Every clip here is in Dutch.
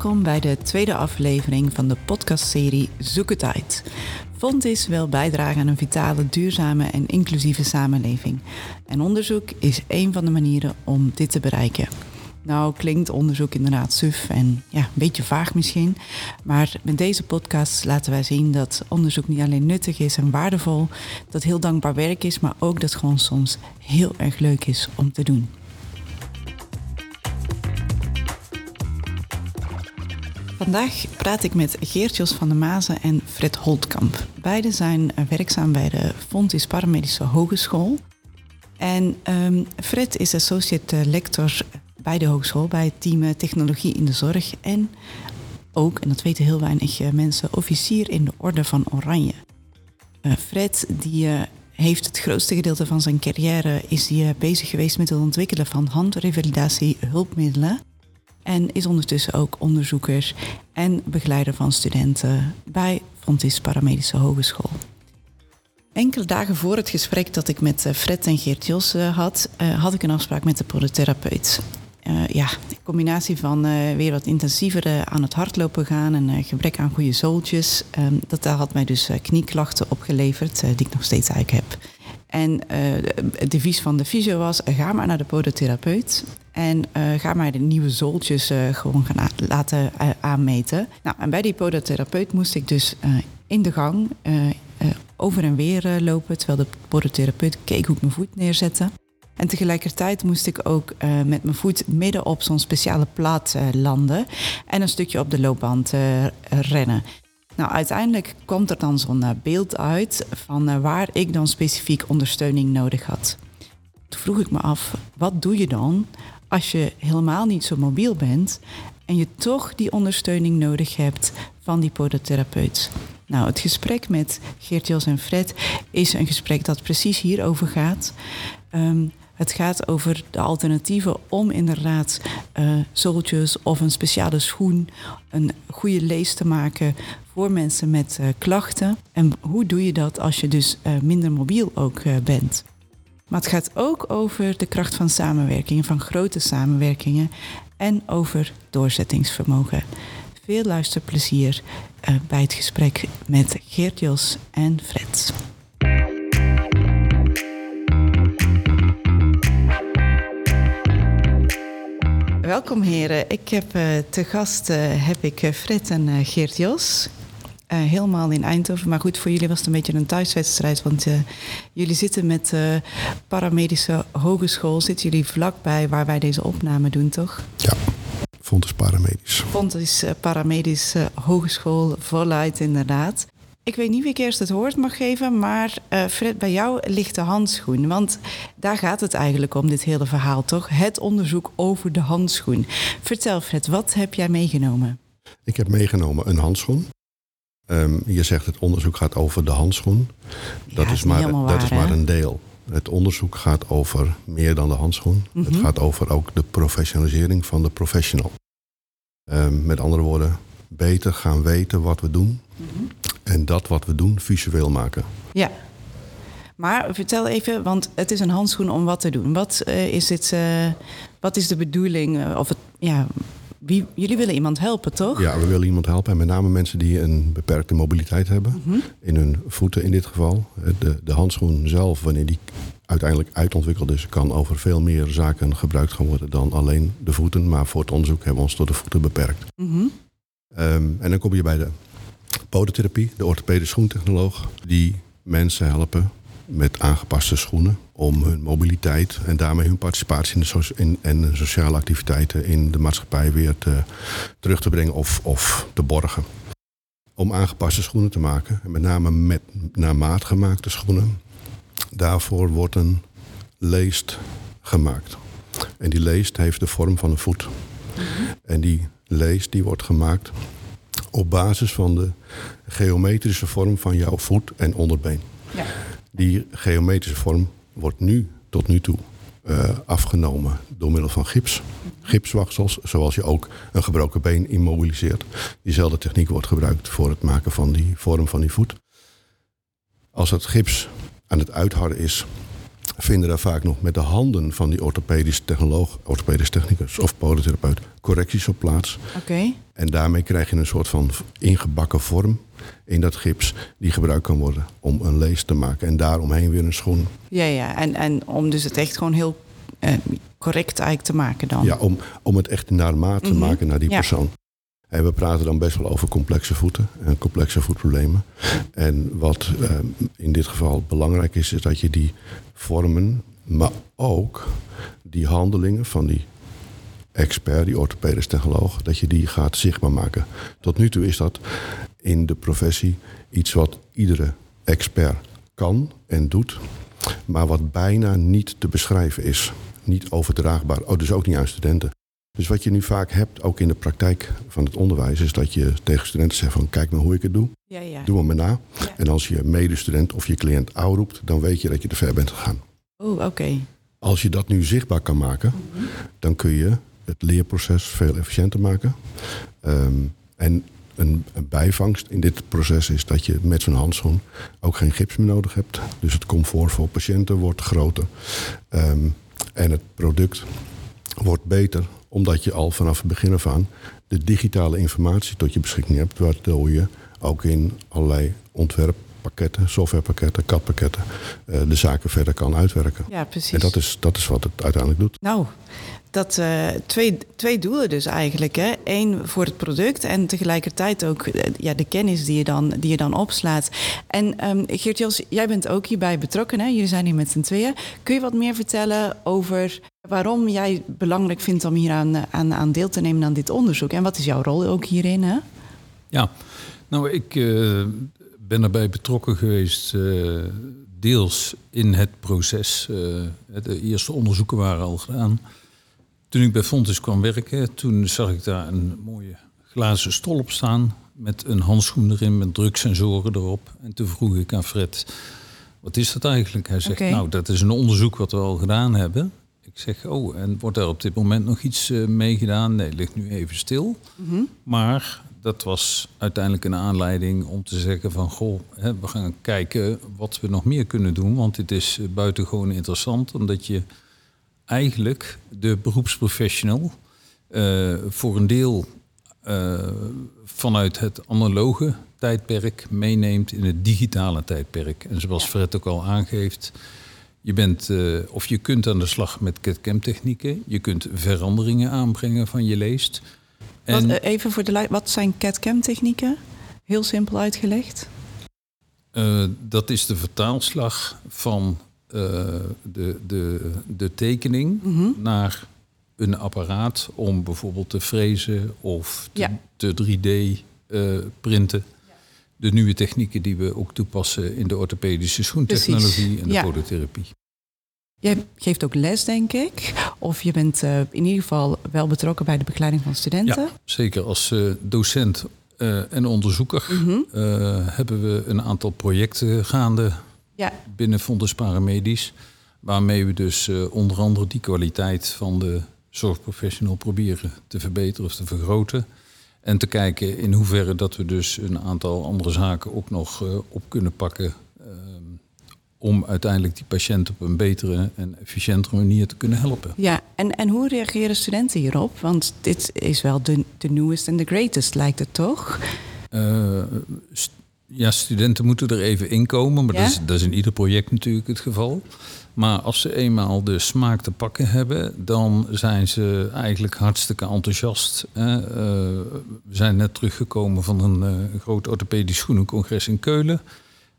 Welkom bij de tweede aflevering van de podcastserie Zoek het uit. Fontis wil bijdragen aan een vitale, duurzame en inclusieve samenleving. En onderzoek is een van de manieren om dit te bereiken. Nou klinkt onderzoek inderdaad suf en ja, een beetje vaag misschien. Maar met deze podcast laten wij zien dat onderzoek niet alleen nuttig is en waardevol, dat heel dankbaar werk is, maar ook dat het gewoon soms heel erg leuk is om te doen. Vandaag praat ik met Geert Jos van der Mazen en Fred Holtkamp. Beiden zijn werkzaam bij de Fontis Paramedische Hogeschool. En um, Fred is associate lector bij de hogeschool, bij het team Technologie in de Zorg. En ook, en dat weten heel weinig eh, mensen, officier in de Orde van Oranje. Fred die, heeft het grootste gedeelte van zijn carrière is die, bezig geweest met het ontwikkelen van handrevalidatie hulpmiddelen. En is ondertussen ook onderzoeker en begeleider van studenten bij Fontis Paramedische Hogeschool. Enkele dagen voor het gesprek dat ik met Fred en Geert Jos had, had ik een afspraak met de podotherapeut. Uh, ja, combinatie van weer wat intensiever aan het hardlopen gaan en gebrek aan goede zooltjes, um, dat had mij dus knieklachten opgeleverd, die ik nog steeds eigenlijk heb. En het devies van de fysio was, ga maar naar de podotherapeut en ga maar de nieuwe zooltjes gewoon gaan laten aanmeten. Nou, en bij die podotherapeut moest ik dus in de gang over en weer lopen, terwijl de podotherapeut keek hoe ik mijn voet neerzette. En tegelijkertijd moest ik ook met mijn voet midden op zo'n speciale plaat landen en een stukje op de loopband rennen. Nou, uiteindelijk komt er dan zo'n beeld uit van waar ik dan specifiek ondersteuning nodig had. Toen vroeg ik me af, wat doe je dan als je helemaal niet zo mobiel bent en je toch die ondersteuning nodig hebt van die podotherapeut? Nou, het gesprek met Geert-Jos en Fred is een gesprek dat precies hierover gaat. Um, het gaat over de alternatieven om inderdaad uh, zooltjes of een speciale schoen, een goede lees te maken voor mensen met uh, klachten. En hoe doe je dat als je dus uh, minder mobiel ook bent? Maar het gaat ook over de kracht van samenwerkingen, van grote samenwerkingen en over doorzettingsvermogen. Veel luisterplezier bij het gesprek met Geert Jos en Fred. Welkom heren. Ik heb uh, te gast uh, heb ik Fred en Geert Jos. Helemaal in Eindhoven. Maar goed, voor jullie was het een beetje een thuiswedstrijd. Want jullie zitten met de paramedische hogeschool. Zitten jullie vlakbij waar wij deze opname doen, toch? Ja, Fontes Paramedisch. Fontes Paramedische Hogeschool, voluit inderdaad. Ik weet niet wie ik eerst het woord mag geven, maar uh, Fred, bij jou ligt de handschoen. Want daar gaat het eigenlijk om, dit hele verhaal, toch? Het onderzoek over de handschoen. Vertel Fred, wat heb jij meegenomen? Ik heb meegenomen een handschoen. Um, je zegt het onderzoek gaat over de handschoen. Dat, is, maar, waar, dat is maar een deel. Het onderzoek gaat over meer dan de handschoen. Mm -hmm. Het gaat over ook de professionalisering van de professional. Um, met andere woorden, beter gaan weten wat we doen. Mm -hmm. En dat wat we doen visueel maken. Ja. Maar vertel even, want het is een handschoen om wat te doen. Wat, uh, is, het, uh, wat is de bedoeling? Uh, of het, ja, wie, jullie willen iemand helpen, toch? Ja, we willen iemand helpen. En met name mensen die een beperkte mobiliteit hebben. Mm -hmm. In hun voeten in dit geval. De, de handschoen zelf, wanneer die uiteindelijk uitontwikkeld is... kan over veel meer zaken gebruikt gaan worden dan alleen de voeten. Maar voor het onderzoek hebben we ons tot de voeten beperkt. Mm -hmm. um, en dan kom je bij de podotherapie, de orthopedische schoentechnoloog, die mensen helpen met aangepaste schoenen om hun mobiliteit en daarmee hun participatie in de, so in, en sociale activiteiten in de maatschappij weer te, terug te brengen of, of te borgen. Om aangepaste schoenen te maken, en met name met naar maat gemaakte schoenen, daarvoor wordt een leest gemaakt. En die leest heeft de vorm van een voet. En die leest die wordt gemaakt op basis van de geometrische vorm van jouw voet en onderbeen. Ja. Die geometrische vorm wordt nu tot nu toe uh, afgenomen door middel van gips. Gipswaksels, zoals je ook een gebroken been immobiliseert. Diezelfde techniek wordt gebruikt voor het maken van die vorm van die voet. Als het gips aan het uitharden is, vinden daar vaak nog met de handen van die orthopedisch technoloog, orthopedisch technicus of podotherapeut correcties op plaats. Oké. En daarmee krijg je een soort van ingebakken vorm in dat gips die gebruikt kan worden om een lees te maken. En daaromheen weer een schoen. Ja, ja. En, en om dus het echt gewoon heel eh, correct eigenlijk te maken dan. Ja, om, om het echt naar maat te Mhm. maken naar die Ja. persoon. En we praten dan best wel over complexe voeten en complexe voetproblemen. En wat eh, in dit geval belangrijk is, is dat je die vormen, maar ook die handelingen van die expert, die orthopedisch technoloog, dat je die gaat zichtbaar maken. Tot nu toe is dat in de professie iets wat iedere expert kan en doet, maar wat bijna niet te beschrijven is. Niet overdraagbaar, oh, dus ook niet aan studenten. Dus wat je nu vaak hebt, ook in de praktijk van het onderwijs, is dat je tegen studenten zegt van kijk maar hoe ik het doe, Ja, ja. doe maar na. Ja. En als je medestudent of je cliënt roept, dan weet je dat je te ver bent gegaan. Oh, oké. Als je dat nu zichtbaar kan maken, dan kun je het leerproces veel efficiënter maken. Ehm, en een, een bijvangst in dit proces is dat je met zo'n handschoen ook geen gips meer nodig hebt. Dus het comfort voor patiënten wordt groter. Ehm, en het product wordt beter, omdat je al vanaf het begin af aan de digitale informatie tot je beschikking hebt, waardoor je ook in allerlei ontwerppakketten, softwarepakketten, CAD-pakketten, eh, de zaken verder kan uitwerken. Ja, precies. En dat is, dat is wat het uiteindelijk doet. Nou, dat, eh, twee, twee doelen dus eigenlijk. Hè? Eén voor het product en tegelijkertijd ook eh, ja, de kennis die je dan, die je dan opslaat. En ehm Geert-Jos, jij bent ook hierbij betrokken. Hè? Jullie zijn hier met z'n tweeën. Kun je wat meer vertellen over waarom jij belangrijk vindt om hier aan, aan, aan deel te nemen aan dit onderzoek? En wat is jouw rol ook hierin? Hè? Ja, nou, ik eh, ben erbij betrokken geweest, eh, deels in het proces. Eh, de eerste onderzoeken waren al gedaan. Toen ik bij Fontes kwam werken, toen zag ik daar een mooie glazen stolp staan met een handschoen erin met druksensoren erop. En toen vroeg ik aan Fred, wat is dat eigenlijk? Hij zegt, nou, dat is een onderzoek wat we al gedaan hebben. Ik zeg, oh, en wordt er op dit moment nog iets eh, mee gedaan? Nee, ligt nu even stil. Maar dat was uiteindelijk een aanleiding om te zeggen van... goh, hè, we gaan kijken wat we nog meer kunnen doen. Want dit is eh, buitengewoon interessant. Omdat je eigenlijk de beroepsprofessional... eh, voor een deel vanuit het analoge tijdperk meeneemt in het digitale tijdperk. En zoals Fred ook al aangeeft... Je bent, eh, of je kunt aan de slag met CAD-CAM technieken. Je kunt veranderingen aanbrengen van je leest. Wat, eh, even voor de wat zijn CAD-CAM technieken? Heel simpel uitgelegd. Eh, dat is de vertaalslag van de, de, de tekening Mhm. naar een apparaat om bijvoorbeeld te frezen of te, Ja. te 3D eh, printen. De nieuwe technieken die we ook toepassen in de orthopedische schoentechnologie Precies, en de ja. podotherapie. Jij geeft ook les, denk ik. Of je bent eh, in ieder geval wel betrokken bij de begeleiding van studenten. Ja, zeker als eh, docent eh, en onderzoeker Mhm. hebben we een aantal projecten gaande Ja. binnen Fonds Paramedisch. Waarmee we dus onder andere die kwaliteit van de zorgprofessional proberen te verbeteren of te vergroten. En te kijken in hoeverre dat we dus een aantal andere zaken ook nog eh, op kunnen pakken. ehm, om uiteindelijk die patiënt op een betere en efficiëntere manier te kunnen helpen. Ja, en, en hoe reageren studenten hierop? Want dit is wel de, de newest en de greatest, lijkt het toch? Eh, st- ja, studenten moeten er even inkomen, maar Ja? dat, is, dat is in ieder project natuurlijk het geval. Maar als ze eenmaal de smaak te pakken hebben, dan zijn ze eigenlijk hartstikke enthousiast. hè. Eh, we zijn net teruggekomen van een eh, groot orthopedisch schoenencongres in Keulen.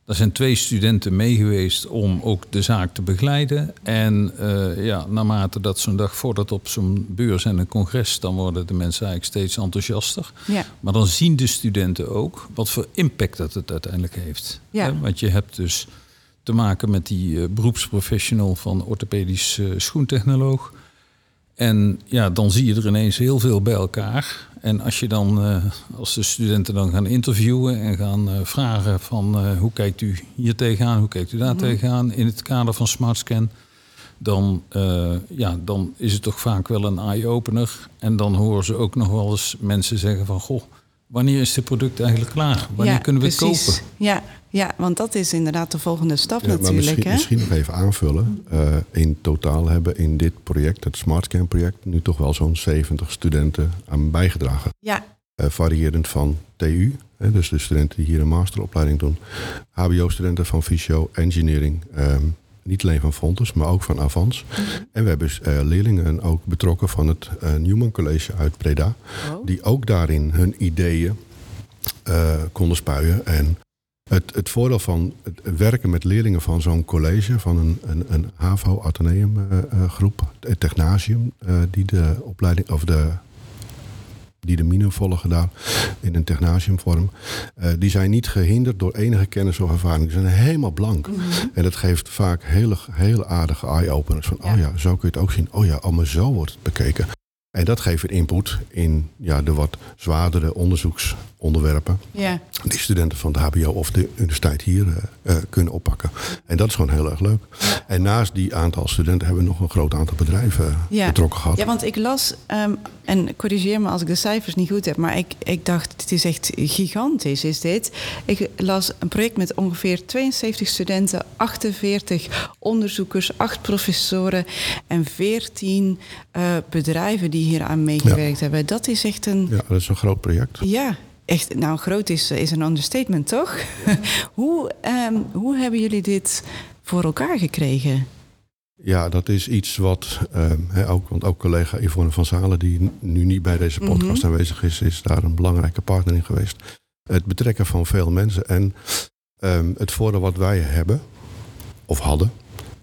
Daar zijn twee studenten mee geweest om ook de zaak te begeleiden. En eh, ja, naarmate dat zo'n dag voordat op zo'n beurs en een congres, dan worden de mensen eigenlijk steeds enthousiaster. Ja. Maar dan zien de studenten ook wat voor impact dat het uiteindelijk heeft. Ja. Hè, Want je hebt dus te maken met die eh, beroepsprofessional van orthopedisch eh, schoentechnoloog. En ja, dan zie je er ineens heel veel bij elkaar. En als je dan, eh, als de studenten dan gaan interviewen en gaan vragen van hoe kijkt u hier tegenaan, hoe kijkt u daar tegenaan in het kader van SmartScan, dan, ja, dan is het toch vaak wel een eye-opener. En dan horen ze ook nog wel eens mensen zeggen van goh, wanneer is dit product eigenlijk klaar? Wanneer ja, kunnen we het precies. kopen? Ja, Ja, want dat is inderdaad de volgende stap Ja, maar natuurlijk. misschien, hè? misschien nog even aanvullen. Eh, in totaal hebben in dit project, het SmartScan project, nu toch wel zo'n 70 studenten aan bijgedragen. Ja, Eh, variërend van TU, hè, dus de studenten die hier een masteropleiding doen. HBO-studenten van Fysio, Engineering. ehm, niet alleen van Fontes, maar ook van Avans. En we hebben eh, leerlingen ook betrokken van het Newman College uit Breda. Oh. Die ook daarin hun ideeën konden spuien. En het, het voordeel van het werken met leerlingen van zo'n college, van een, een, een HAVO-ateneum-groep, het Technasium, eh, die de opleiding, of de, die de mine volgen daar in een Technasiumvorm, eh, die zijn niet gehinderd door enige kennis of ervaring. Die zijn helemaal blank. En dat geeft vaak hele, hele aardige eye-openers van, Ja. oh ja, zo kun je het ook zien. Oh ja, maar zo wordt het bekeken. En dat geeft weer input in ja, de wat zwaardere onderzoeksonderwerpen ja. die studenten van de HBO of de universiteit hier eh, eh, kunnen oppakken. En dat is gewoon heel erg leuk. En naast die aantal studenten hebben we nog een groot aantal bedrijven Ja. betrokken gehad. Ja, want ik las, ehm, en corrigeer me als ik de cijfers niet goed heb, maar ik, ik dacht, het is echt gigantisch, is dit. Ik las een project met ongeveer 72 studenten, 48 onderzoekers, 8 professoren en 14 eh, bedrijven die hier aan meegewerkt hebben. Dat is echt een, Ja, dat is een groot project. ja, echt, nou groot is, is een understatement, toch? hoe, ehm, hoe hebben jullie dit voor elkaar gekregen? Ja, dat is iets wat ehm, ook, want ook collega Yvonne van Zalen, die nu niet bij deze podcast aanwezig is, is daar een belangrijke partner in geweest. Het betrekken van veel mensen. En ehm, het voordeel wat wij hebben, of hadden,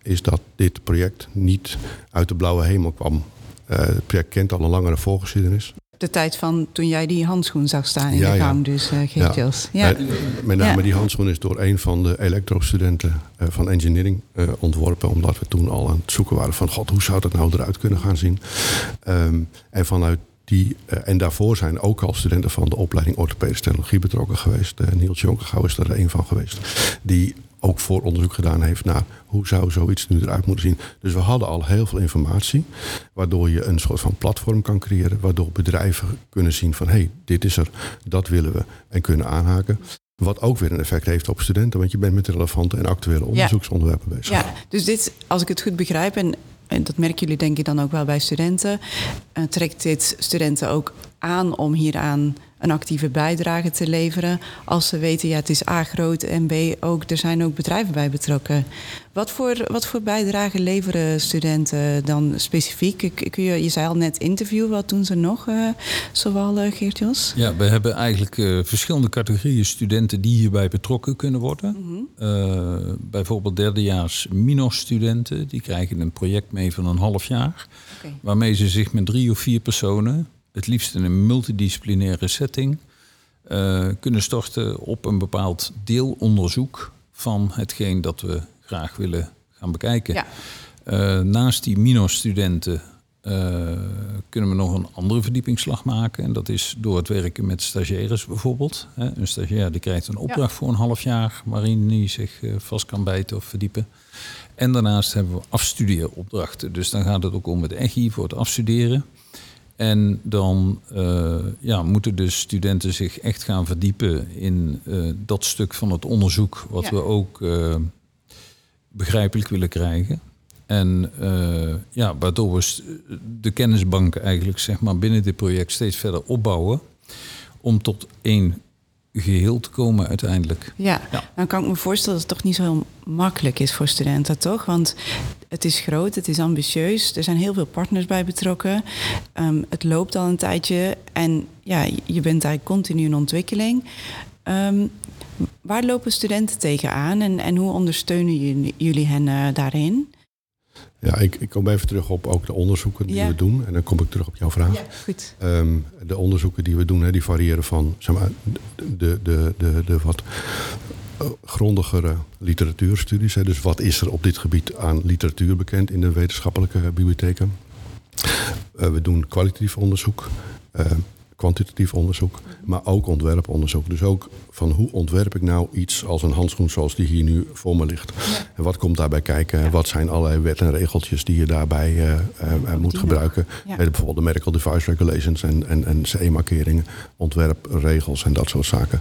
is dat dit project niet uit de blauwe hemel kwam. Eh, het project kent al een langere voorgeschiedenis. De tijd van toen jij die handschoen zag staan in Ja, de ja. gang, dus uh, Ja. Jos. Ja. Eh, met name Ja. die handschoen is door een van de elektrostudenten eh, van engineering eh, ontworpen. Omdat we toen al aan het zoeken waren van... God, hoe zou dat nou eruit kunnen gaan zien? Ehm, en vanuit die... eh, en daarvoor zijn ook al studenten van de opleiding orthopedische technologie betrokken geweest. Eh, Niels Jonkegouw is er een van geweest. Die ook vooronderzoek gedaan heeft naar hoe zou zoiets nu eruit moeten zien. Dus we hadden al heel veel informatie, waardoor je een soort van platform kan creëren, waardoor bedrijven kunnen zien van hé, hey, dit is er, dat willen we en kunnen aanhaken. Wat ook weer een effect heeft op studenten, want je bent met relevante en actuele onderzoeksonderwerpen bezig. ja, dus dit, als ik het goed begrijp, en, en dat merken jullie denk ik dan ook wel bij studenten, eh, trekt dit studenten ook aan om hieraan een actieve bijdrage te leveren. Als ze weten, ja, het is A groot en B ook, er zijn ook bedrijven bij betrokken. Wat voor, wat voor bijdrage leveren studenten dan specifiek? Kun je, je zei al net interview, wat doen ze nog, eh zowel uh, Geert Jos? Ja, we hebben eigenlijk eh, verschillende categorieën studenten die hierbij betrokken kunnen worden. Eh, bijvoorbeeld derdejaars minor-studenten, die krijgen een project mee van een half jaar. Waarmee ze zich met drie of vier personen, het liefst in een multidisciplinaire setting, eh, kunnen storten op een bepaald deelonderzoek van hetgeen dat we graag willen gaan bekijken. Ja. Eh, naast die minor-studenten eh, kunnen we nog een andere verdiepingsslag maken. En dat is door het werken met stagiaires bijvoorbeeld. Hè, Een stagiair die krijgt een opdracht voor een half jaar waarin hij zich vast kan bijten of verdiepen. En daarnaast hebben we afstudeeropdrachten. Dus dan gaat het ook om het EGI voor het afstuderen. En dan eh, ja, moeten dus studenten zich echt gaan verdiepen in eh, dat stuk van het onderzoek, wat Ja. we ook eh, begrijpelijk willen krijgen. En ja, waardoor we de kennisbank eigenlijk zeg maar, binnen dit project steeds verder opbouwen. Om tot één geheel te komen uiteindelijk. Ja, Ja. dan kan ik me voorstellen dat het toch niet zo heel makkelijk is voor studenten, toch? Want het is groot, het is ambitieus, er zijn heel veel partners bij betrokken. Ehm, het loopt al een tijdje en ja, je bent eigenlijk continu in ontwikkeling. Ehm, waar lopen studenten tegenaan en, en hoe ondersteunen jullie, jullie hen eh, daarin? Ja, ik, ik kom even terug op ook de onderzoeken die Ja. we doen. En dan kom ik terug op jouw vraag. goed. Ehm, de onderzoeken die we doen, hè, die variëren van zeg maar, de, de, de, de wat eh, grondigere literatuurstudies. Hè. Dus wat is er op dit gebied aan literatuur bekend in de wetenschappelijke bibliotheken? Eh, we doen kwalitatief onderzoek, eh, kwantitatief onderzoek, maar ook ontwerponderzoek. Dus ook van hoe ontwerp ik nou iets als een handschoen zoals die hier nu voor me ligt. En wat komt daarbij kijken? Wat zijn allerlei wet en regeltjes die je daarbij uh, uh, moet gebruiken? bijvoorbeeld de Medical Device Regulations en, en, en CE-markeringen, ontwerpregels en dat soort zaken.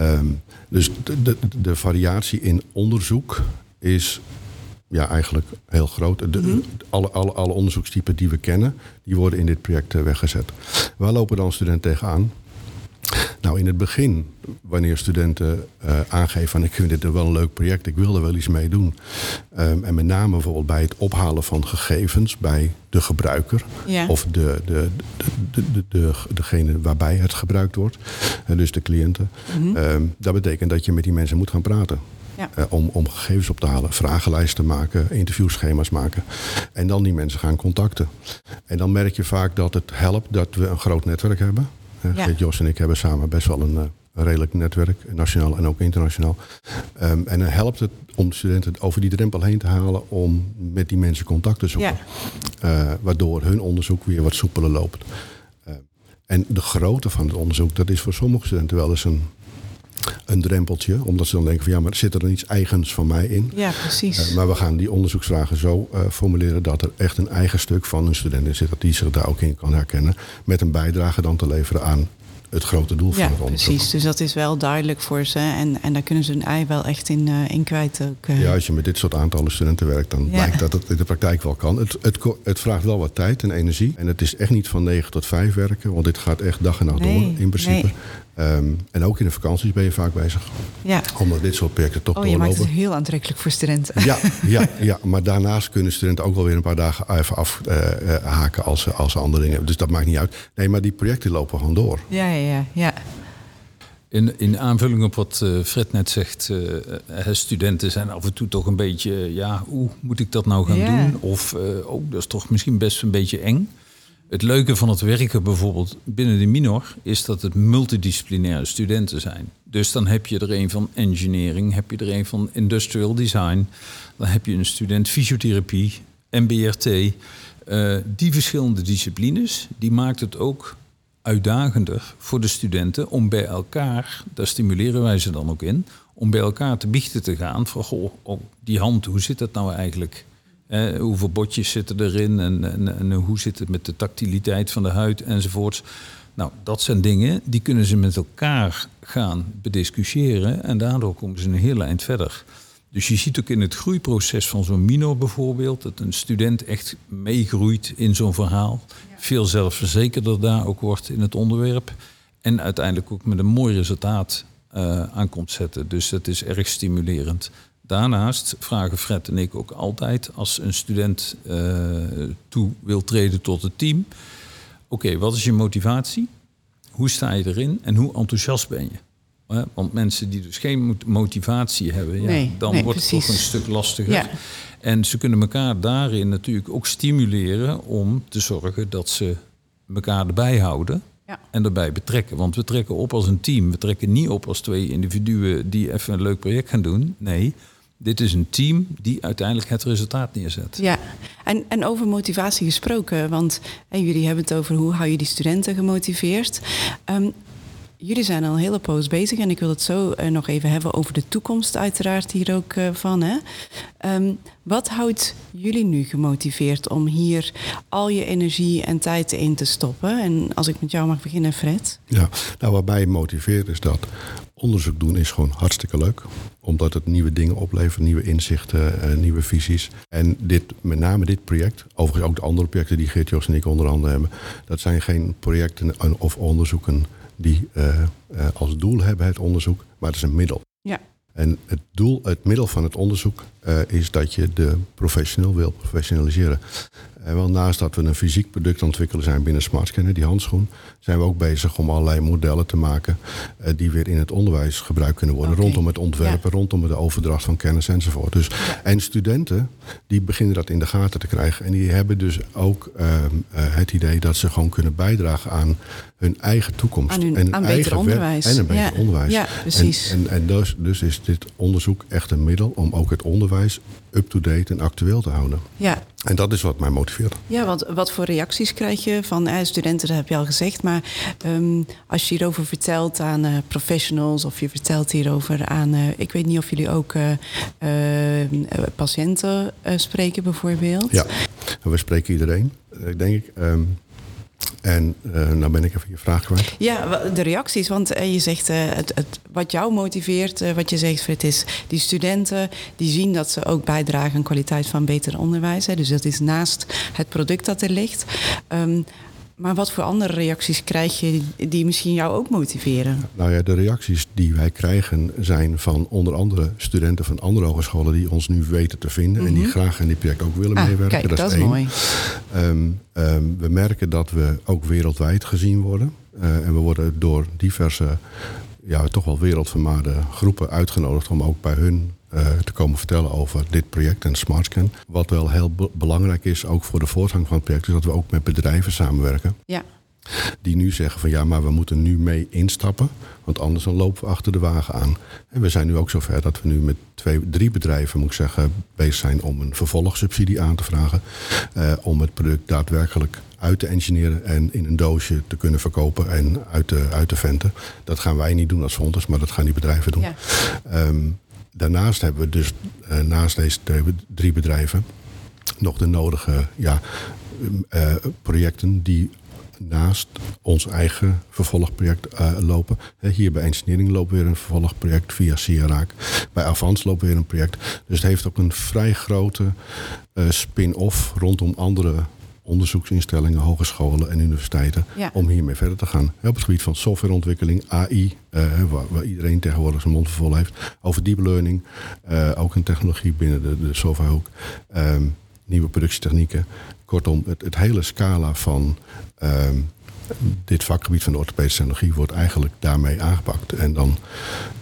Um, dus de, de, de variatie in onderzoek is ja, eigenlijk heel groot. De, mhm. alle, alle, alle onderzoekstypen die we kennen, die worden in dit project eh, weggezet. Waar lopen dan studenten tegenaan? Nou, in het begin, wanneer studenten uh, aangeven van ik vind dit wel een leuk project, ik wil er wel iets mee doen. Um, en met name bijvoorbeeld bij het ophalen van gegevens bij de gebruiker of de, de, de, de, de, degene waarbij het gebruikt wordt, uh, dus de cliënten. Mm um, dat betekent dat je met die mensen moet gaan praten. Ja. Uh, om, om gegevens op te halen, vragenlijsten maken, interviewschema's maken. En dan die mensen gaan contacten. En dan merk je vaak dat het helpt dat we een groot netwerk hebben. Uh, Jos en ik hebben samen best wel een, uh, redelijk netwerk, nationaal en ook internationaal. Um, en dan helpt het om studenten over die drempel heen te halen om met die mensen contact te zoeken. Ja. waardoor hun onderzoek weer wat soepeler loopt. en de grootte van het onderzoek, dat is voor sommige studenten wel eens een een drempeltje. Omdat ze dan denken van ja, maar zit er dan iets eigens van mij in? Ja, precies. Uh, maar we gaan die onderzoeksvragen zo uh, formuleren dat er echt een eigen stuk van een student in zit. Dat die zich daar ook in kan herkennen. Met een bijdrage dan te leveren aan het grote doel van het onderzoek. Precies, dus dat is wel duidelijk voor ze. En, en daar kunnen ze hun ei wel echt in, uh, in kwijt ook. Ja, als je met dit soort aantallen studenten werkt, dan blijkt dat het in de praktijk wel kan. Het, het, het, vraagt wel wat tijd en energie. En het is echt niet van 9 tot 5 werken, want dit gaat echt dag en nacht door in principe. Nee. Um, en ook in de vakanties ben je vaak bezig. Ja. Omdat dit soort projecten toch oh, je maakt het heel aantrekkelijk voor studenten. Ja, ja, ja, maar daarnaast kunnen studenten ook wel weer een paar dagen even afhaken uh, als, ze, als ze andere dingen hebben. Dus dat maakt niet uit. Nee, maar die projecten lopen gewoon door. Ja, ja, ja. ja. In, in aanvulling op wat uh, Fred net zegt, uh, studenten zijn af en toe toch een beetje, ja, hoe moet ik dat nou gaan yeah. doen? Of, oh, dat is toch misschien best een beetje eng. Het leuke van het werken bijvoorbeeld binnen de minor is dat het multidisciplinaire studenten zijn. Dus dan heb je er een van engineering, heb je er een van industrial design, dan heb je een student fysiotherapie, MBRT. Uh, die verschillende disciplines, die maakt het ook uitdagender voor de studenten om bij elkaar, daar stimuleren wij ze dan ook in, om bij elkaar te biechten te gaan van goh, oh, die hand, hoe zit dat nou eigenlijk? Eh, hoeveel botjes zitten erin en, en, en, hoe zit het met de tactiliteit van de huid enzovoorts. Nou, dat zijn dingen die kunnen ze met elkaar gaan bediscussiëren en daardoor komen ze een heel eind verder. Dus je ziet ook in het groeiproces van zo'n minor bijvoorbeeld, dat een student echt meegroeit in zo'n verhaal. Veel zelfverzekerder daar ook wordt in het onderwerp. En uiteindelijk ook met een mooi resultaat uh, aankomt zetten. Dus dat is erg stimulerend. Daarnaast vragen Fred en ik ook altijd als een student uh, toe wil treden tot het team. Oké, wat is je motivatie? Hoe sta je erin en hoe enthousiast ben je? Want mensen die dus geen motivatie hebben, ja, nee, dan wordt het toch een stuk lastiger. Ja. En ze kunnen elkaar daarin natuurlijk ook stimuleren om te zorgen dat ze elkaar erbij houden. Ja. En erbij betrekken. Want we trekken op als een team. We trekken niet op als twee individuen die even een leuk project gaan doen. Nee, dit is een team die uiteindelijk het resultaat neerzet. Ja, en, en over motivatie gesproken, want jullie hebben het over hoe hou je die studenten gemotiveerd. Um, jullie zijn al een hele poos bezig en ik wil het zo uh, nog even hebben over de toekomst uiteraard hier ook uh, van. Hè? Um, wat houdt jullie nu gemotiveerd om hier al je energie en tijd in te stoppen? En als ik met jou mag beginnen, Fred. Ja, nou wat mij motiveert is dat onderzoek doen is gewoon hartstikke leuk. Omdat het nieuwe dingen oplevert, nieuwe inzichten, uh, nieuwe visies. En dit, met name dit project, overigens ook de andere projecten die Geert Jos en ik onder andere hebben, dat zijn geen projecten of onderzoeken die uh, uh, als doel hebben het onderzoek, maar het is een middel. Ja. En het doel, het middel van het onderzoek uh, is dat je de professional wil professionaliseren. Uh, want naast dat we een fysiek product ontwikkelen zijn binnen SmartScanner, die handschoen, zijn we ook bezig om allerlei modellen te maken uh, die weer in het onderwijs gebruikt kunnen worden. Okay. Rondom het ontwerpen, ja. rondom de overdracht van kennis enzovoort. Dus, ja. En studenten die beginnen dat in de gaten te krijgen. En die hebben dus ook het idee dat ze gewoon kunnen bijdragen aan hun eigen toekomst. Aan, hun, en aan beter onderwijs. En een beter ja. onderwijs. Ja, precies. En, en, en dus, dus is dit onderzoek echt een middel om ook het onderwijs up-to-date en actueel te houden. Ja. En dat is wat mij motiveert. Ja, want wat voor reacties krijg je van eh, studenten, dat heb je al gezegd. Maar ehm, als je hierover vertelt aan uh, professionals of je vertelt hierover aan, uh, ik weet niet of jullie ook patiënten spreken bijvoorbeeld. Ja, we spreken iedereen, denk ik. Um, en uh, nou ben ik even je vraag kwijt. Ja, de reacties. Want uh, je zegt, uh, het, wat jou motiveert, wat je zegt, het is die studenten die zien dat ze ook bijdragen aan kwaliteit van beter onderwijs. Hè. Dus dat is naast het product dat er ligt. Um, maar wat voor andere reacties krijg je die misschien jou ook motiveren? Nou ja, de reacties die wij krijgen zijn van onder andere studenten van andere hogescholen die ons nu weten te vinden en die mhm. graag in dit project ook willen ah, meewerken. Kijk, dat, is, mooi. Um, um, we merken dat we ook wereldwijd gezien worden. Uh, en we worden door diverse, ja, toch wel wereldvermaarde groepen uitgenodigd om ook bij hun te komen vertellen over dit project en SmartScan. Wat wel heel belangrijk is, ook voor de voortgang van het project, is dat we ook met bedrijven samenwerken. Ja. Die nu zeggen van ja, maar we moeten nu mee instappen, want anders dan lopen we achter de wagen aan. En we zijn nu ook zover dat we nu met twee, drie bedrijven, moet ik zeggen, bezig zijn om een vervolgsubsidie aan te vragen. Uh, om het product daadwerkelijk uit te engineeren en in een doosje te kunnen verkopen en uit te, uit te venten. Dat gaan wij niet doen als fonders, maar dat gaan die bedrijven doen. Ja. Um, daarnaast hebben we dus uh, naast deze drie bedrijven nog de nodige ja, uh, projecten die naast ons eigen vervolgproject uh, lopen. Hier bij engineering lopen weer een vervolgproject via CIRAC. Bij Avans lopen weer een project. Dus het heeft ook een vrij grote spin-off rondom andere onderzoeksinstellingen, hogescholen en universiteiten om hiermee verder te gaan. Op het gebied van softwareontwikkeling, AI, eh, waar, iedereen tegenwoordig zijn mond vol heeft. Over deep learning, uh, ook een technologie binnen de, de softwarehoek. Ehm, nieuwe productietechnieken. Kortom, het, het hele scala van ehm, dit vakgebied van de orthopedische technologie wordt eigenlijk daarmee aangepakt. En dan,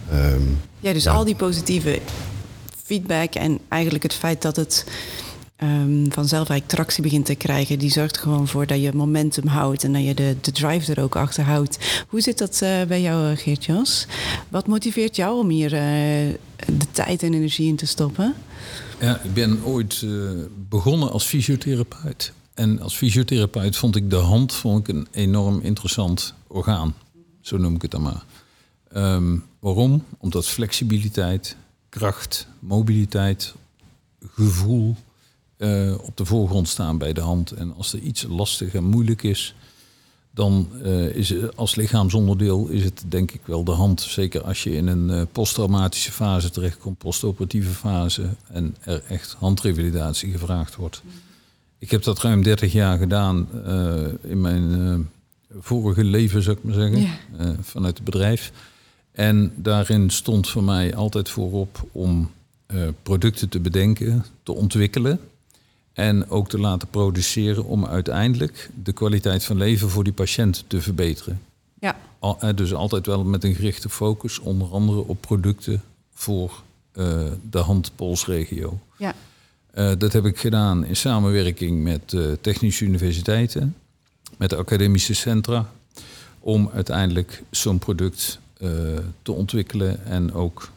ehm, ja, dus al die positieve feedback en eigenlijk het feit dat het um, vanzelf eigenlijk tractie begint te krijgen. Die zorgt gewoon voor dat je momentum houdt en dat je de, de drive er ook achter houdt. Hoe zit dat uh, bij jou, eh, Geert-Jos? Wat motiveert jou om hier uh, de tijd en energie in te stoppen? Ja, ik ben ooit begonnen als fysiotherapeut. En als fysiotherapeut vond ik de hand vond ik een enorm interessant orgaan. Zo noem ik het dan maar. Um, waarom? Omdat flexibiliteit, kracht, mobiliteit, gevoel, uh, op de voorgrond staan bij de hand. En als er iets lastig en moeilijk is, dan uh, is het, als lichaamsonderdeel is het denk ik wel de hand. Zeker als je in een uh, posttraumatische fase terechtkomt, postoperatieve fase, en er echt handrevalidatie gevraagd wordt. Ik heb dat ruim 30 jaar gedaan in mijn vorige leven, zou ik maar zeggen, ja. vanuit het bedrijf. En daarin stond voor mij altijd voorop om producten te bedenken, te ontwikkelen en ook te laten produceren om uiteindelijk de kwaliteit van leven voor die patiënt te verbeteren. Ja. Al, dus altijd wel met een gerichte focus, onder andere op producten voor uh, de handpolsregio. Ja. Uh, dat heb ik gedaan in samenwerking met uh, technische universiteiten, met de academische centra, om uiteindelijk zo'n product te ontwikkelen en ook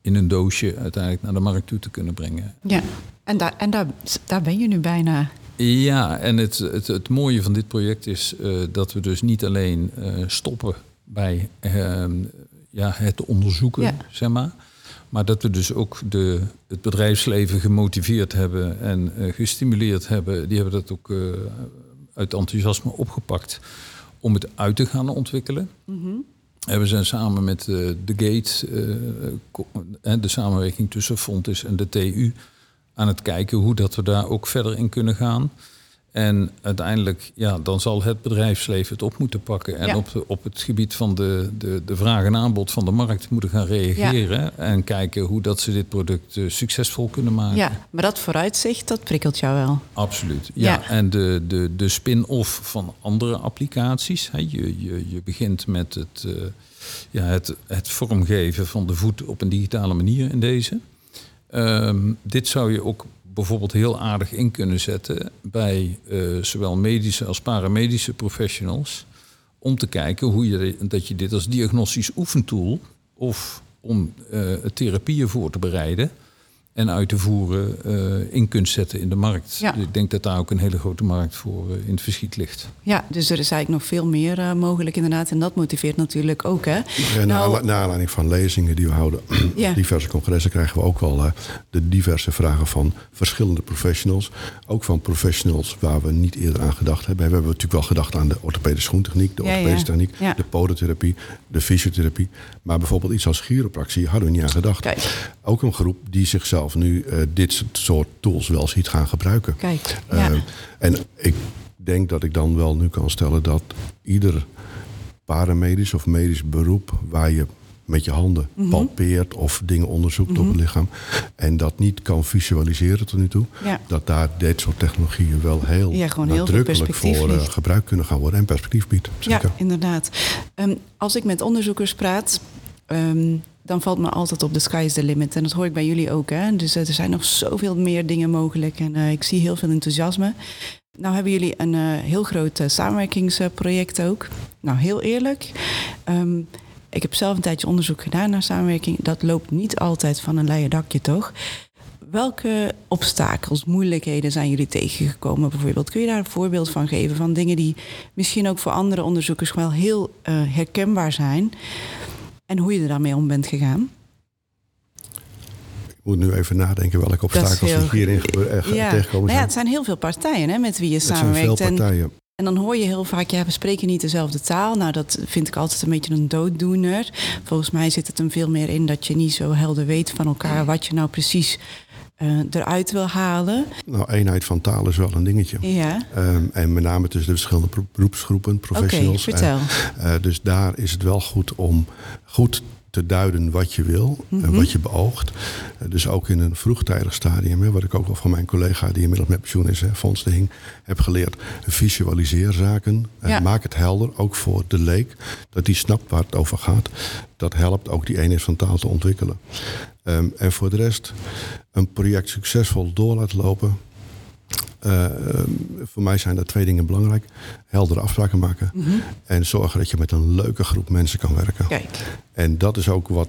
in een doosje uiteindelijk naar de markt toe te kunnen brengen. Ja, en, daar, en daar, daar ben je nu bijna. Ja, en het, het, het mooie van dit project is uh, dat we dus niet alleen uh, stoppen bij uh, ja, het onderzoeken, ja. zeg maar. Maar dat we dus ook de, het bedrijfsleven gemotiveerd hebben en gestimuleerd hebben. Die hebben dat ook uit enthousiasme opgepakt om het uit te gaan ontwikkelen. Mm -hmm. En we zijn samen met de Gate, de samenwerking tussen Fontis en de TU, aan het kijken hoe dat we daar ook verder in kunnen gaan. En uiteindelijk, ja, dan zal het bedrijfsleven het op moeten pakken. En op, op het gebied van de, de, de vraag en aanbod van de markt moeten gaan reageren. En kijken hoe dat ze dit product uh, succesvol kunnen maken. Ja, maar dat vooruitzicht, dat prikkelt jou wel. Absoluut. Ja, en de, de, de spin-off van andere applicaties. Hè, je, je, je begint met het, uh, ja, het, het vormgeven van de voet op een digitale manier in deze. Um, dit zou je ook bijvoorbeeld heel aardig in kunnen zetten bij uh, zowel medische als paramedische professionals. Om te kijken hoe je dat je dit als diagnostisch oefentool of om uh, therapieën voor te bereiden, en uit te voeren eh, in kunt zetten in de markt. Ja. Dus ik denk dat daar ook een hele grote markt voor eh, in het verschiet ligt. Ja, dus er is eigenlijk nog veel meer eh, mogelijk inderdaad. En dat motiveert natuurlijk ook, hè? En naar, Nou- naar aanleiding van lezingen die we houden, Ja. diverse congressen, krijgen we ook wel eh, de diverse vragen van verschillende professionals. Ook van professionals waar we niet eerder aan gedacht hebben. We hebben natuurlijk wel gedacht aan de orthopedische schoentechniek, de Ja, ja. orthopedische techniek, Ja. de podotherapie, de fysiotherapie. Maar bijvoorbeeld iets als chiropractie hadden we niet aan gedacht. Kijk. Ook een groep die zichzelf nu eh, dit soort tools wel ziet gaan gebruiken. Kijk, ja. Eh, en ik denk dat ik dan wel nu kan stellen dat ieder paramedisch of medisch beroep waar je met je handen Mhm. palpeert of dingen onderzoekt op het lichaam en dat niet kan visualiseren tot nu toe, Ja. dat daar dit soort technologieën wel heel Ja, heel nadrukkelijk voor ligt. gebruikt kunnen gaan worden en perspectief biedt. Zeker. Ja, inderdaad. Ehm, als ik met onderzoekers praat, ehm, dan valt me altijd op de sky is the limit. En dat hoor ik bij jullie ook. Hè? Dus eh, er zijn nog zoveel meer dingen mogelijk. En eh, ik zie heel veel enthousiasme. Nou hebben jullie een eh, heel groot samenwerkingsproject ook. Nou, heel eerlijk. ehm, ik heb zelf een tijdje onderzoek gedaan naar samenwerking. Dat loopt niet altijd van een leien dakje, toch? Welke obstakels, moeilijkheden zijn jullie tegengekomen bijvoorbeeld? Kun je daar een voorbeeld van geven van dingen die misschien ook voor andere onderzoekers wel heel herkenbaar zijn en hoe je er daarmee om bent gegaan? Ik moet nu even nadenken welke obstakels heel- hierin eh, Ja. tegenkomen Nou ja, zijn. het zijn heel veel partijen hè, met wie je Het zijn veel samenwerkt. En, partijen. en dan hoor je heel vaak, ja, we spreken niet dezelfde taal. Nou, dat vind ik altijd een beetje een dooddoener. Volgens mij zit het hem veel meer in dat je niet zo helder weet van elkaar wat je nou precies eh, eruit wil halen. Nou, eenheid van taal is wel een dingetje. Ja, Ehm, en met name tussen de verschillende beroepsgroepen, oké, professionals. vertel. Eh, eh, dus daar is het wel goed om goed te duiden wat je wil Mhm. en wat je beoogt. Eh, dus ook in een vroegtijdig stadium, hè, wat ik ook wel van mijn collega die inmiddels met pensioen is, hè, Fons de Hing, heb geleerd. Visualiseer zaken. Eh, Ja. Maak het helder, ook voor de leek, dat die snapt waar het over gaat. Dat helpt ook die eenheid van taal te ontwikkelen. Ehm, en voor de rest, een project succesvol door laten lopen. Eh, ehm, voor mij zijn er twee dingen belangrijk. Heldere afspraken maken. En zorgen dat je met een leuke groep mensen kan werken. Kijk, En dat is ook wat,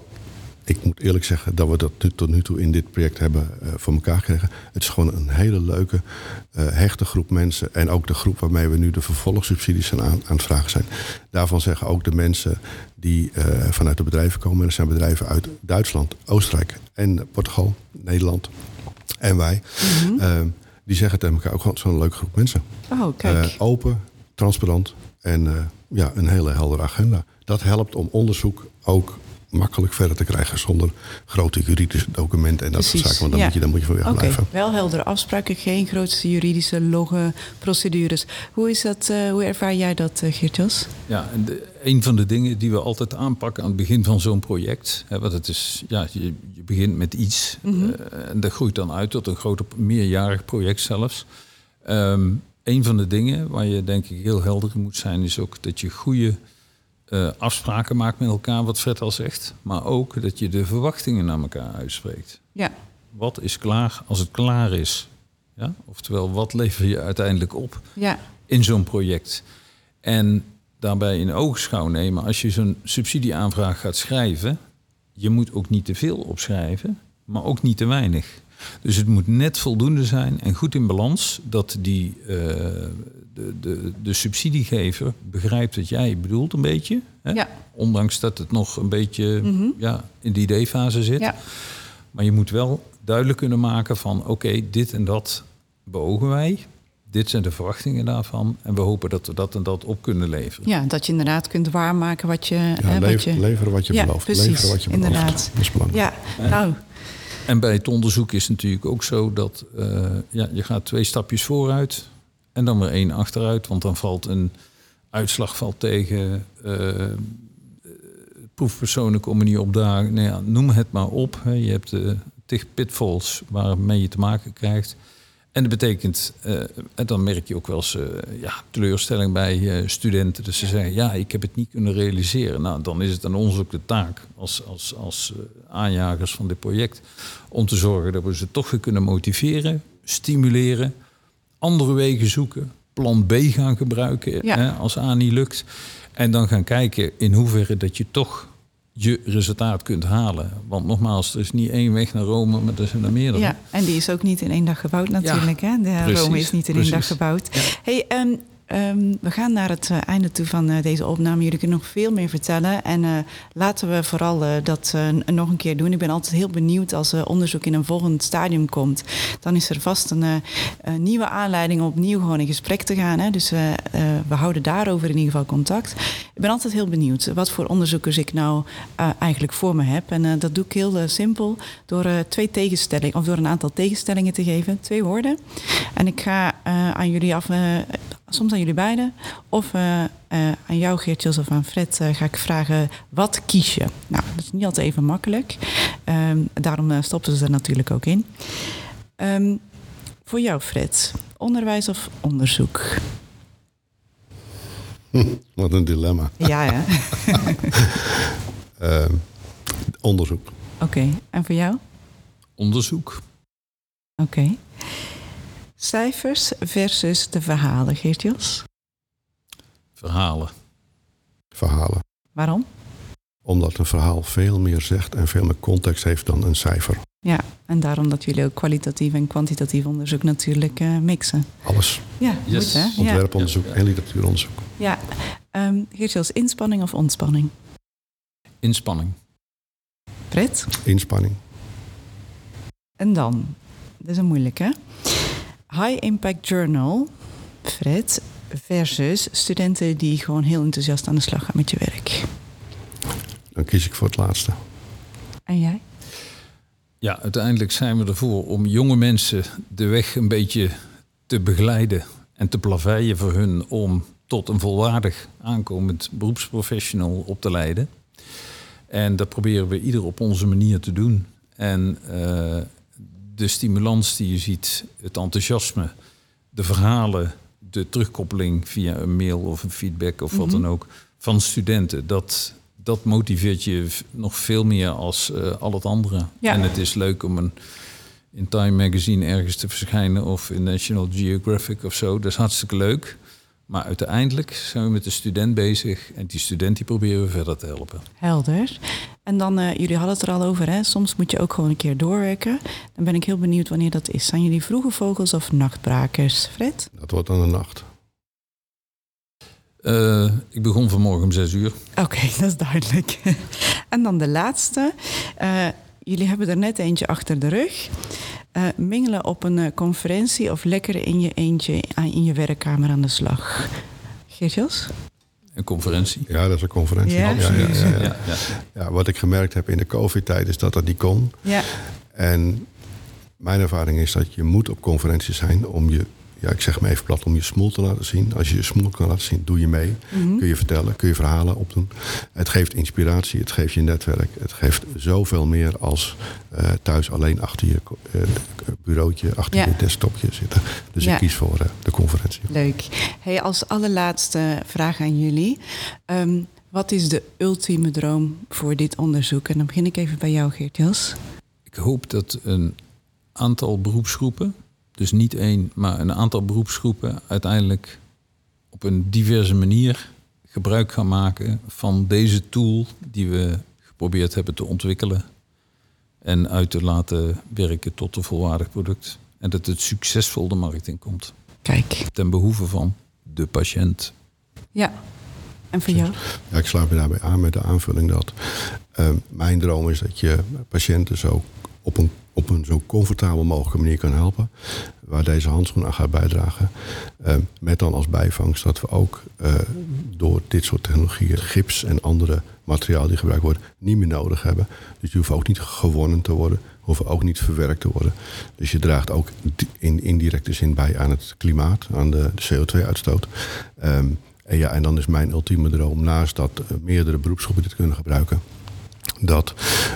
ik moet eerlijk zeggen, dat we dat tot nu toe in dit project hebben eh, voor elkaar gekregen. Het is gewoon een hele leuke, eh, hechte groep mensen. En ook de groep waarmee we nu de vervolgssubsidies zijn aan, aan het vragen zijn. Daarvan zeggen ook de mensen die vanuit de bedrijven komen. En dat zijn bedrijven uit Duitsland, Oostenrijk en Portugal, Nederland en wij. eh, die zeggen tegen elkaar ook gewoon zo'n leuke groep mensen. oh, kijk. Eh, open, transparant en eh, ja, een hele heldere agenda. Dat helpt om onderzoek ook makkelijk verder te krijgen zonder grote juridische documenten en dat soort zaken. Want dan, ja. moet je, dan moet je van weg blijven. wel heldere afspraken, geen grootste juridische logge procedures. Hoe, is dat, eh, hoe ervaar jij dat, uh, Geert-Jos? Ja, en de, een van de dingen die we altijd aanpakken aan het begin van zo'n project. Hè, want het is, ja, je, je begint met iets Mhm. eh, en dat groeit dan uit tot een groot meerjarig project zelfs. Ehm een van de dingen waar je denk ik heel helder in moet zijn, is ook dat je goede eh, afspraken maakt met elkaar, wat Fred al zegt. Maar ook dat je de verwachtingen naar elkaar uitspreekt. Ja, Wat is klaar als het klaar is? Ja? Oftewel, wat lever je uiteindelijk op? ja, in zo'n project. En daarbij in oogschouw nemen, als je zo'n subsidieaanvraag gaat schrijven, je moet ook niet te veel opschrijven, maar ook niet te weinig. Dus het moet net voldoende zijn en goed in balans dat die, eh, de, de, de subsidiegever begrijpt wat jij bedoelt een beetje. Hè? Ja. Ondanks dat het nog een beetje ja, in de ideefase zit. ja. Maar je moet wel duidelijk kunnen maken van oké, dit en dat beogen wij. Dit zijn de verwachtingen daarvan. En we hopen dat we dat en dat op kunnen leveren. ja, dat je inderdaad kunt waarmaken wat je... Ja, hè, wat lever- je... Leveren wat je Ja, belooft. precies, leveren wat je belooft. inderdaad. Dat is belangrijk. Ja, nou, En bij het onderzoek is het natuurlijk ook zo dat eh, ja, je gaat twee stapjes vooruit en dan weer één achteruit. Want dan valt een uitslag valt tegen. eh, proefpersonen komen niet opdagen. Nou ja, noem het maar op. Hè. Je hebt de tig pitfalls waarmee je te maken krijgt. En dat betekent, eh, en dan merk je ook wel eens eh, ja, teleurstelling bij eh, studenten. Dat ze zeggen, ja, ik heb het niet kunnen realiseren. Nou, dan is het aan ons ook de taak als, als, als aanjagers van dit project... om te zorgen dat we ze toch weer kunnen motiveren, stimuleren... andere wegen zoeken, plan B gaan gebruiken Ja. hè, als A niet lukt... En dan gaan kijken in hoeverre dat je toch je resultaat kunt halen. Want nogmaals, er is niet één weg naar Rome, maar er zijn er meerdere. Ja, en die is ook niet in één dag gebouwd natuurlijk. hè? De precies, Rome is niet in één dag gebouwd. Hey, ehm, ehm, we gaan naar het eh, einde toe van eh, deze opname. Jullie kunnen nog veel meer vertellen. En eh, laten we vooral dat nog een keer doen. Ik ben altijd heel benieuwd als onderzoek in een volgend stadium komt. Dan is er vast een, nieuwe aanleiding om opnieuw gewoon in gesprek te gaan. Hè? Dus we houden daarover in ieder geval contact. Ik ben altijd heel benieuwd wat voor onderzoekers ik nou eigenlijk voor me heb. En dat doe ik heel simpel door twee tegenstellingen, of door een aantal tegenstellingen te geven. Twee woorden. En ik ga aan jullie af, soms aan jullie beiden, of eh, eh, aan jou Geert-Jos of aan Fred, eh, ga ik vragen, wat kies je? Nou, dat is niet altijd even makkelijk. Ehm, daarom stoppen ze er natuurlijk ook in. Ehm, voor jou Fred, onderwijs of onderzoek? Wat een dilemma. Ja, ja. Ehm, onderzoek. Oké, en voor jou? Onderzoek. Oké. Cijfers versus de verhalen, Geert-Jos. Verhalen. Verhalen. Waarom? Omdat een verhaal veel meer zegt en veel meer context heeft dan een cijfer. Ja, en daarom dat jullie ook kwalitatief en kwantitatief onderzoek natuurlijk eh, mixen. Alles. Ja, Yes. goed hè? Ja. Ontwerponderzoek Ja. en literatuuronderzoek. ja. Ehm, Geert-Jos, inspanning of ontspanning? Inspanning. Fred? Inspanning. En dan, dat is een moeilijke. High Impact Journal, Fred, versus studenten die gewoon heel enthousiast aan de slag gaan met je werk. Dan kies ik voor het laatste. En jij? Ja, uiteindelijk zijn we ervoor om jonge mensen de weg een beetje te begeleiden en te plaveien voor hun om tot een volwaardig aankomend beroepsprofessional op te leiden. En dat proberen we ieder op onze manier te doen. En eh, de stimulans die je ziet, het enthousiasme, de verhalen, de terugkoppeling via een mail of een feedback of wat dan ook van studenten, dat, dat motiveert je nog veel meer als eh, al het andere. Ja. En het is leuk om een, in Time Magazine ergens te verschijnen of in National Geographic of zo. Dat is hartstikke leuk. Maar uiteindelijk zijn we met de student bezig en die student die proberen we verder te helpen. Helder. En dan, eh, jullie hadden het er al over, hè? soms moet je ook gewoon een keer doorwerken. Dan ben ik heel benieuwd wanneer dat is. Zijn jullie vroege vogels of nachtbrakers? Fred? Dat wordt dan de nacht. Eh, ik begon vanmorgen om zes uur. Oké, dat is duidelijk. en dan de laatste. Eh, jullie hebben er net eentje achter de rug. Eh, mingelen op een eh, conferentie of lekker in je eentje aan- in je werkkamer aan de slag? Geert-Jos? Een conferentie. Ja, dat is een conferentie. Ja? ja, ja, ja, ja. Ja, ja. Ja, wat ik gemerkt heb in de COVID-tijd is dat dat niet kon. Ja. En mijn ervaring is dat je moet op conferenties zijn om je, ja, ik zeg maar even plat, om je smoel te laten zien. Als je je smoel kan laten zien, doe je mee. Kun je vertellen, kun je verhalen opdoen. Het geeft inspiratie, het geeft je netwerk. Het geeft zoveel meer als eh, thuis alleen achter je eh, bureautje, achter Ja. je desktopje zitten. Dus Ja. ik kies voor de conferentie. Leuk. Hey, als allerlaatste vraag aan jullie. Ehm, wat is de ultieme droom voor dit onderzoek? En dan begin ik even bij jou, Geert-Jos. Ik hoop dat een aantal beroepsgroepen, dus niet één, maar een aantal beroepsgroepen uiteindelijk op een diverse manier gebruik gaan maken van deze tool die we geprobeerd hebben te ontwikkelen en uit te laten werken tot een volwaardig product. En dat het succesvol de markt in komt. Kijk. Ten behoeve van de patiënt. Ja. En voor jou? Ja, ik sluit me daarbij aan met de aanvulling dat eh, mijn droom is dat je patiënten zo op een, op een zo comfortabel mogelijke manier kan helpen. Waar deze handschoen aan gaat bijdragen. Eh, met dan als bijvangst dat we ook eh, door dit soort technologieën gips en andere materialen die gebruikt worden niet meer nodig hebben. Dus die hoeven ook niet gewonnen te worden, hoeven ook niet verwerkt te worden. Dus je draagt ook in indirecte zin bij aan het klimaat, aan de, de CO2-uitstoot. Ehm, en, ja, en dan is mijn ultieme droom, naast dat eh, meerdere beroepsgroepen dit kunnen gebruiken, dat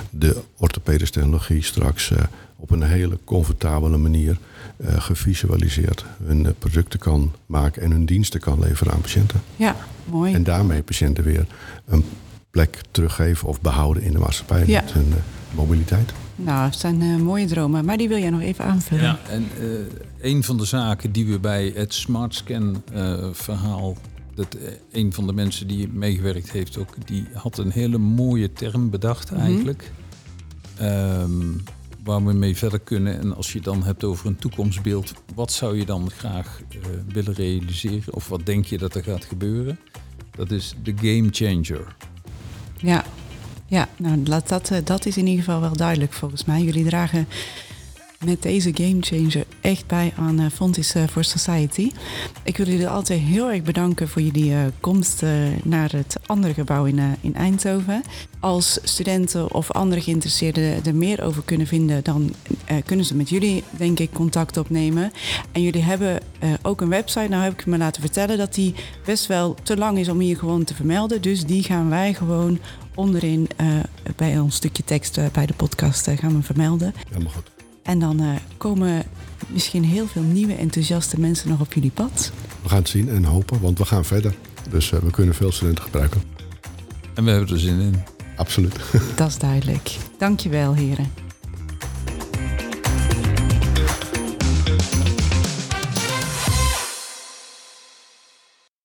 de orthopedische technologie straks eh, op een hele comfortabele manier eh, gevisualiseerd hun eh, producten kan maken en hun diensten kan leveren aan patiënten. Ja, mooi. En daarmee patiënten weer een plek teruggeven of behouden in de maatschappij Ja. met hun mobiliteit. Nou, het zijn mooie dromen. Maar die wil jij nog even aanvullen. Ja, en eh, een van de zaken die we bij het Smart Scan eh, verhaal dat eh, een van de mensen die meegewerkt heeft ook, die had een hele mooie term bedacht Mhm. eigenlijk. Ehm, waar we mee verder kunnen. En als je het dan hebt over een toekomstbeeld, wat zou je dan graag eh, willen realiseren? Of wat denk je dat er gaat gebeuren? Dat is de game changer. Ja, ja nou, laat dat, eh, dat is in ieder geval wel duidelijk volgens mij. Jullie dragen met deze game changer echt bij aan uh, Fontis uh, for Society. Ik wil jullie altijd heel erg bedanken voor jullie uh, komst naar het andere gebouw in, in Eindhoven. Als studenten of andere geïnteresseerden er meer over kunnen vinden, dan eh, kunnen ze met jullie, denk ik, contact opnemen. En jullie hebben eh, ook een website. Nou heb ik me laten vertellen dat die best wel te lang is om hier gewoon te vermelden. Dus die gaan wij gewoon onderin bij ons stukje tekst bij de podcast gaan we vermelden. Helemaal goed. En dan uh, komen misschien heel veel nieuwe enthousiaste mensen nog op jullie pad. We gaan het zien en hopen, want we gaan verder. Dus uh, we kunnen veel studenten gebruiken. En we hebben er zin in. Absoluut. Dat is duidelijk. Dankjewel, heren.